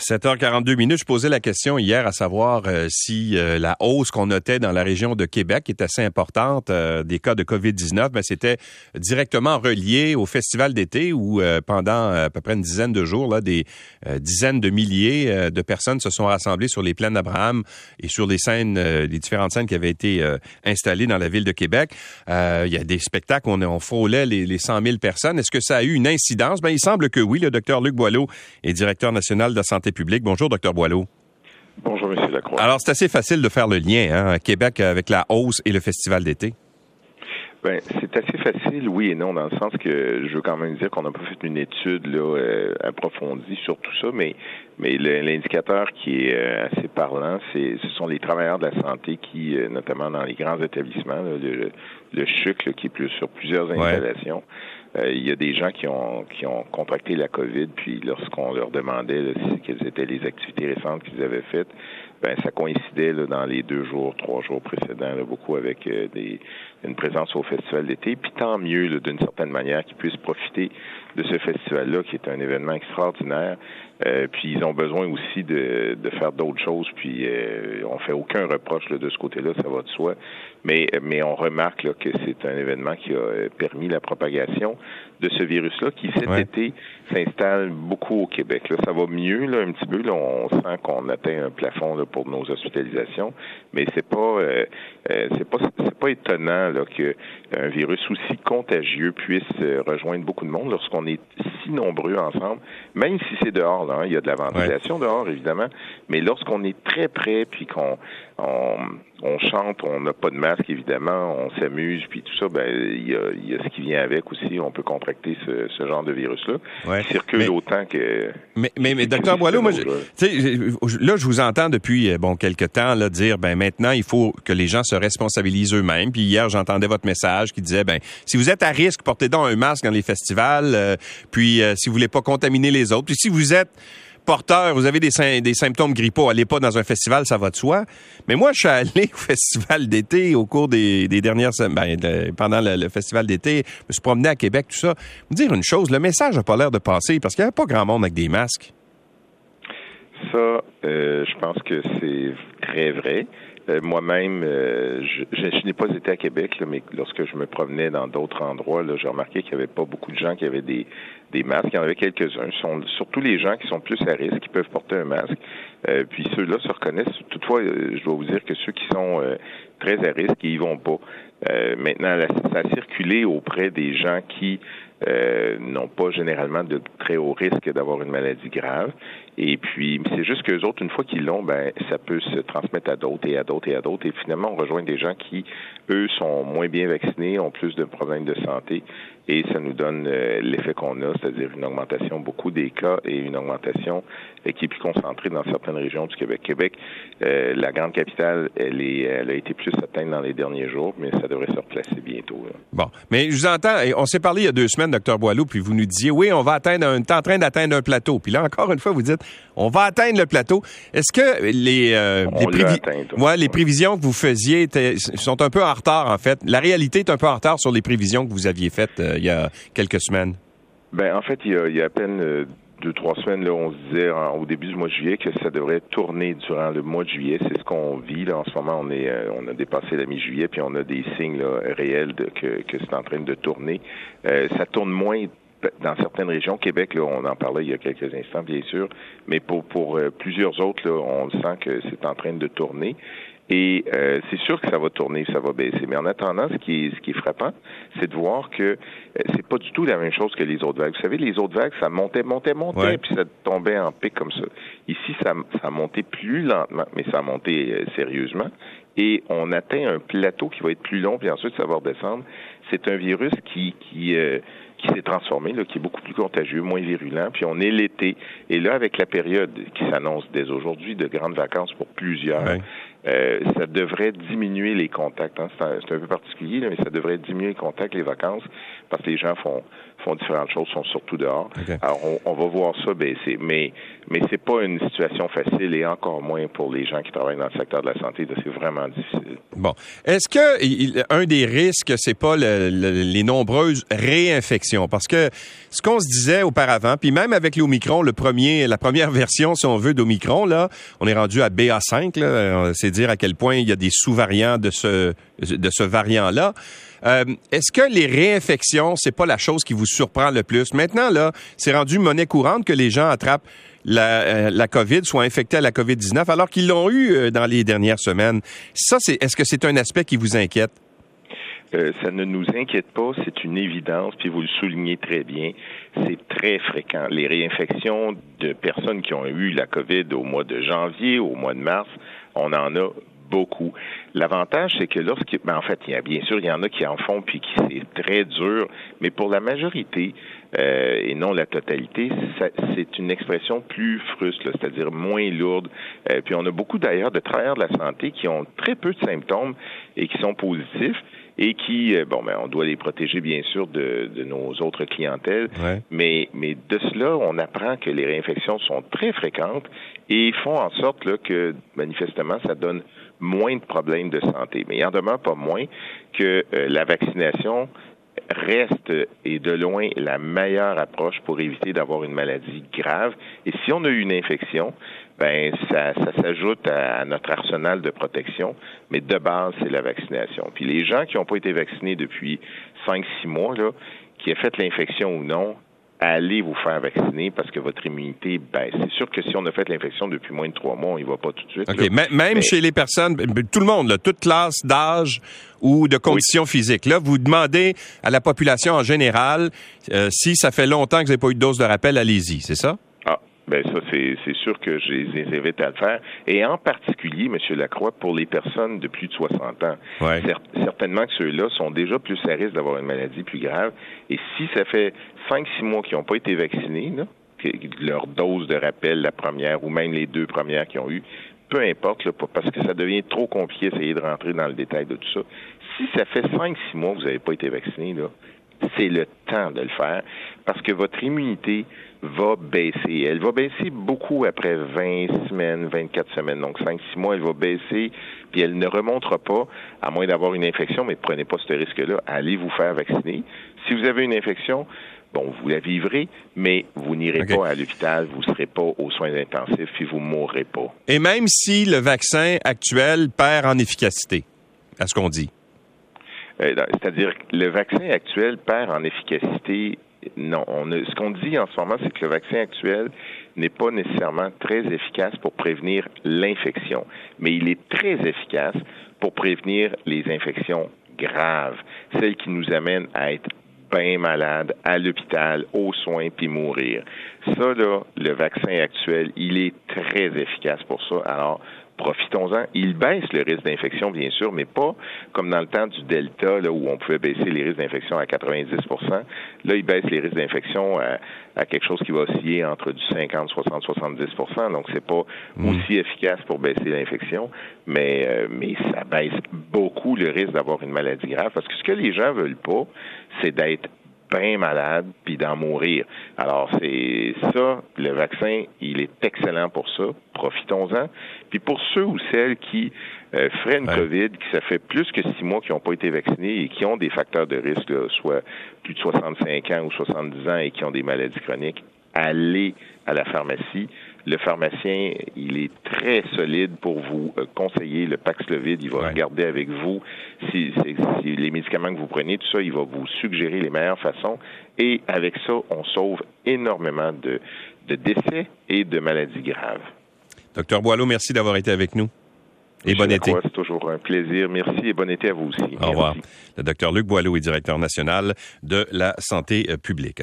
7h42 minutes. Je posais la question hier à savoir euh, si euh, la hausse qu'on notait dans la région de Québec est assez importante euh, des cas de COVID-19, mais c'était directement relié au festival d'été où pendant à peu près une dizaine de jours, là, des dizaines de milliers de personnes se sont rassemblées sur les plaines d'Abraham et sur les scènes, les différentes scènes qui avaient été installées dans la ville de Québec. Il y a des spectacles où on, on frôlait les, les 100 000 personnes. Est-ce que ça a eu une incidence? Ben, il semble que oui. Le docteur Luc Boileau est directeur national de la santé publique. Bonjour, docteur Boileau. Bonjour, M. Lacroix. Alors, c'est assez facile de faire le lien, hein, Québec avec la hausse et le festival d'été. Ben, c'est assez facile, oui et non, dans le sens que je veux quand même dire qu'on n'a pas fait une étude là, euh, approfondie sur tout ça, mais mais l'indicateur qui est euh, assez parlant, c'est ce sont les travailleurs de la santé qui, euh, notamment dans les grands établissements, le, le CHUC qui est plus sur plusieurs installations, il y a des gens qui ont qui ont contracté la COVID, puis lorsqu'on leur demandait quelles étaient les activités récentes qu'ils avaient faites, ben ça coïncidait là, dans les deux jours, trois jours précédents, beaucoup avec des une présence au festival d'été. Puis tant mieux, d'une certaine manière, qu'ils puissent profiter de ce festival-là, qui est un événement extraordinaire. Euh, puis ils ont besoin aussi de, de faire d'autres choses. Puis euh, on fait aucun reproche de ce côté-là, ça va de soi. Mais mais on remarque là, que c'est un événement qui a euh, permis la propagation de ce virus-là, qui cet été s'installe beaucoup au Québec. Là, ça va mieux là, un petit peu. Là, on sent qu'on atteint un plafond là, pour nos hospitalisations, mais c'est pas euh, euh c'est pas c'est pas étonnant là, qu'un virus aussi contagieux puisse rejoindre beaucoup de monde lorsqu'on est si nombreux ensemble, même si c'est dehors Hein. Il y a de la ventilation dehors, évidemment. Mais lorsqu'on est très près, puis qu'on on, chante, on n'a pas de masque, évidemment, on s'amuse, puis tout ça, ben il y a, ce qui vient avec aussi. On peut contracter ce, genre de virus-là. Ouais. Qui circule autant que. Mais, mais, mais docteur Boileau, moi, là, je vous entends depuis euh, bon quelques temps là, dire, ben maintenant, il faut que les gens se responsabilisent eux-mêmes. Puis hier, j'entendais votre message qui disait, ben si vous êtes à risque, portez donc un masque dans les festivals. Euh, puis euh, si vous voulez pas contaminer les autres, puis si vous êtes porteur, vous avez des, symptômes grippaux, allez pas dans un festival, ça va de soi. Mais moi, je suis allé au festival d'été au cours des, dernières semaines, ben, pendant le, festival d'été, je me suis promené à Québec, tout ça. Vous dire une chose, le message n'a pas l'air de passer parce qu'il n'y a pas grand monde avec des masques. Ça, euh, je pense que c'est très vrai. Euh, moi-même, euh, je, n'ai pas été à Québec, mais lorsque je me promenais dans d'autres endroits, j'ai remarqué qu'il n'y avait pas beaucoup de gens qui avaient des, des masques. Il y en avait quelques-uns. Sont surtout les gens qui sont plus à risque, qui peuvent porter un masque. Euh, puis ceux-là se reconnaissent. Toutefois, je dois vous dire que ceux qui sont très à risque, ils y vont pas. maintenant, ça a circulé auprès des gens qui euh, n'ont pas généralement de très haut risque d'avoir une maladie grave. Et puis, c'est juste qu'eux autres, une fois qu'ils l'ont, ben, ça peut se transmettre à d'autres et à d'autres et à d'autres. Et finalement, on rejoint des gens qui, eux, sont moins bien vaccinés, ont plus de problèmes de santé. Et ça nous donne euh, l'effet qu'on a, c'est-à-dire une augmentation beaucoup des cas et une augmentation euh, qui est plus concentrée dans certaines régions du Québec. Québec, euh, la grande capitale, elle, est, elle a été plus atteinte dans les derniers jours, mais ça devrait se replacer bientôt. Bon, mais je vous entends, on s'est parlé il y a deux semaines, docteur Boileau, puis vous nous disiez, oui, on va atteindre, on est en train d'atteindre un plateau. Puis là, encore une fois, vous dites, on va atteindre le plateau. Est-ce que les, euh, les, les prévisions que vous faisiez sont un peu en retard, en fait? La réalité est un peu en retard sur les prévisions que vous aviez faites euh, il y a quelques semaines. Ben, en fait, il y a, à peine euh, deux, trois semaines, là, on se disait au début du mois de juillet que ça devrait tourner durant le mois de juillet. C'est ce qu'on vit. Là, en ce moment, on est on a dépassé la mi-juillet, puis on a des signes réels de, que, que c'est en train de tourner. ça tourne moins dans certaines régions, Québec, là, on en parlait il y a quelques instants, bien sûr, mais pour, pour euh, plusieurs autres, là, on sent que c'est en train de tourner. Et euh, c'est sûr que ça va tourner, ça va baisser. Mais en attendant, ce qui est, ce qui est frappant, c'est de voir que euh, c'est pas du tout la même chose que les autres vagues. Vous savez, les autres vagues, ça montait, montait, montait, puis ça tombait en pic comme ça. Ici, ça, ça a monté plus lentement, mais ça a monté sérieusement. Et on atteint un plateau qui va être plus long, puis ensuite ça va redescendre. C'est un virus qui, qui qui s'est transformé, là, qui est beaucoup plus contagieux, moins virulent. Puis on est l'été. Et là, avec la période qui s'annonce dès aujourd'hui de grandes vacances pour plusieurs, euh, ça devrait diminuer les contacts. Hein. C'est, un, peu particulier, mais ça devrait diminuer les contacts, les vacances, parce que les gens font font différentes choses sont surtout dehors. Alors, on, va voir ça baisser. Mais, mais c'est pas une situation facile et encore moins pour les gens qui travaillent dans le secteur de la santé. C'est vraiment difficile. Bon. Est-ce que un des risques, c'est pas les nombreuses réinfections? Parce que ce qu'on se disait auparavant, puis même avec l'Omicron, le premier, la première version, si on veut, d'Omicron, là, on est rendu à BA5, c'est à quel point il y a des sous-variants de ce, variant-là. Euh, est-ce que les réinfections, c'est pas la chose qui vous surprend le plus? Maintenant, là, c'est rendu monnaie courante que les gens attrapent la, euh, COVID, soient infectés à la COVID-19, alors qu'ils l'ont eu euh, dans les dernières semaines. Ça, est-ce que c'est un aspect qui vous inquiète? ça ne nous inquiète pas, c'est une évidence, puis vous le soulignez très bien, c'est très fréquent. Les réinfections de personnes qui ont eu la COVID au mois de janvier, au mois de mars, on en a beaucoup. L'avantage, c'est que lorsqu'il, ben en fait, il y a bien sûr, il y en a qui en font puis qui c'est très dur, mais pour la majorité euh, et non la totalité, c'est une expression plus fruste, c'est-à-dire moins lourde. Euh, puis on a beaucoup d'ailleurs de travailleurs de la santé qui ont très peu de symptômes et qui sont positifs et qui, euh, bon, ben, on doit les protéger bien sûr de, de nos autres clientèles, mais, mais de cela, on apprend que les réinfections sont très fréquentes et font en sorte là, que manifestement, ça donne moins de problèmes de santé. Mais il en demeure pas moins que euh, la vaccination reste et de loin la meilleure approche pour éviter d'avoir une maladie grave. Et si on a eu une infection, ben ça, ça s'ajoute à, notre arsenal de protection, mais de base, c'est la vaccination. Puis les gens qui n'ont pas été vaccinés depuis cinq, six mois, là, qui aient fait l'infection ou non, allez vous faire vacciner parce que votre immunité baisse. C'est sûr que si on a fait l'infection depuis moins de trois mois, on y va pas tout de suite. OK. Même chez les personnes, tout le monde, toute classe d'âge ou de conditions physiques. Là, vous demandez à la population en général euh, si ça fait longtemps que vous n'avez pas eu de dose de rappel, allez-y, c'est ça? Ben ça, c'est sûr que je les invite à le faire. Et en particulier, M. Lacroix, pour les personnes de plus de 60 ans. certainement que ceux-là sont déjà plus à risque d'avoir une maladie plus grave. Et si ça fait 5-6 mois qu'ils n'ont pas été vaccinés, là, leur dose de rappel, la première, ou même les deux premières qu'ils ont eues, peu importe, là, parce que ça devient trop compliqué d'essayer de rentrer dans le détail de tout ça. Si ça fait 5-6 mois que vous n'avez pas été vacciné, là, c'est le temps de le faire parce que votre immunité va baisser. Elle va baisser beaucoup après 20 semaines, 24 semaines, donc 5-6 mois, elle va baisser, puis elle ne remontera pas, à moins d'avoir une infection, mais prenez pas ce risque-là, allez vous faire vacciner. Si vous avez une infection, bon, vous la vivrez, mais vous n'irez pas à l'hôpital, vous ne serez pas aux soins intensifs, puis vous ne mourrez pas. Et même si le vaccin actuel perd en efficacité, à ce qu'on dit? Euh, c'est-à-dire que le vaccin actuel perd en efficacité non, on ce qu'on dit en ce moment, c'est que le vaccin actuel n'est pas nécessairement très efficace pour prévenir l'infection, mais il est très efficace pour prévenir les infections graves, celles qui nous amènent à être bien malades, à l'hôpital, aux soins, puis mourir. Ça, là, le vaccin actuel, il est très efficace pour ça. Alors, profitons-en. Il baisse le risque d'infection, bien sûr, mais pas comme dans le temps du Delta, là, où on pouvait baisser les risques d'infection à 90% Là, il baisse les risques d'infection à, quelque chose qui va osciller entre du 50, 60, 70% Donc, c'est pas mm. aussi efficace pour baisser l'infection, mais, euh, mais ça baisse beaucoup le risque d'avoir une maladie grave. Parce que ce que les gens veulent pas, c'est d'être bien malade puis d'en mourir. Alors c'est ça, le vaccin, il est excellent pour ça. Profitons-en. Puis pour ceux ou celles qui euh, freinent COVID, qui ça fait plus que six mois qui n'ont pas été vaccinés et qui ont des facteurs de risque, soit plus de 65 ans ou 70 ans et qui ont des maladies chroniques, allez à la pharmacie. Le pharmacien, il est très solide pour vous euh, conseiller le Paxlovid. Il va regarder avec vous si, les médicaments que vous prenez, tout ça, il va vous suggérer les meilleures façons. Et avec ça, on sauve énormément de, décès et de maladies graves. Docteur Boileau, merci d'avoir été avec nous. Et bon été. C'est toujours un plaisir. Merci et bon été à vous aussi. Au revoir. Le docteur Luc Boileau est directeur national de la santé publique.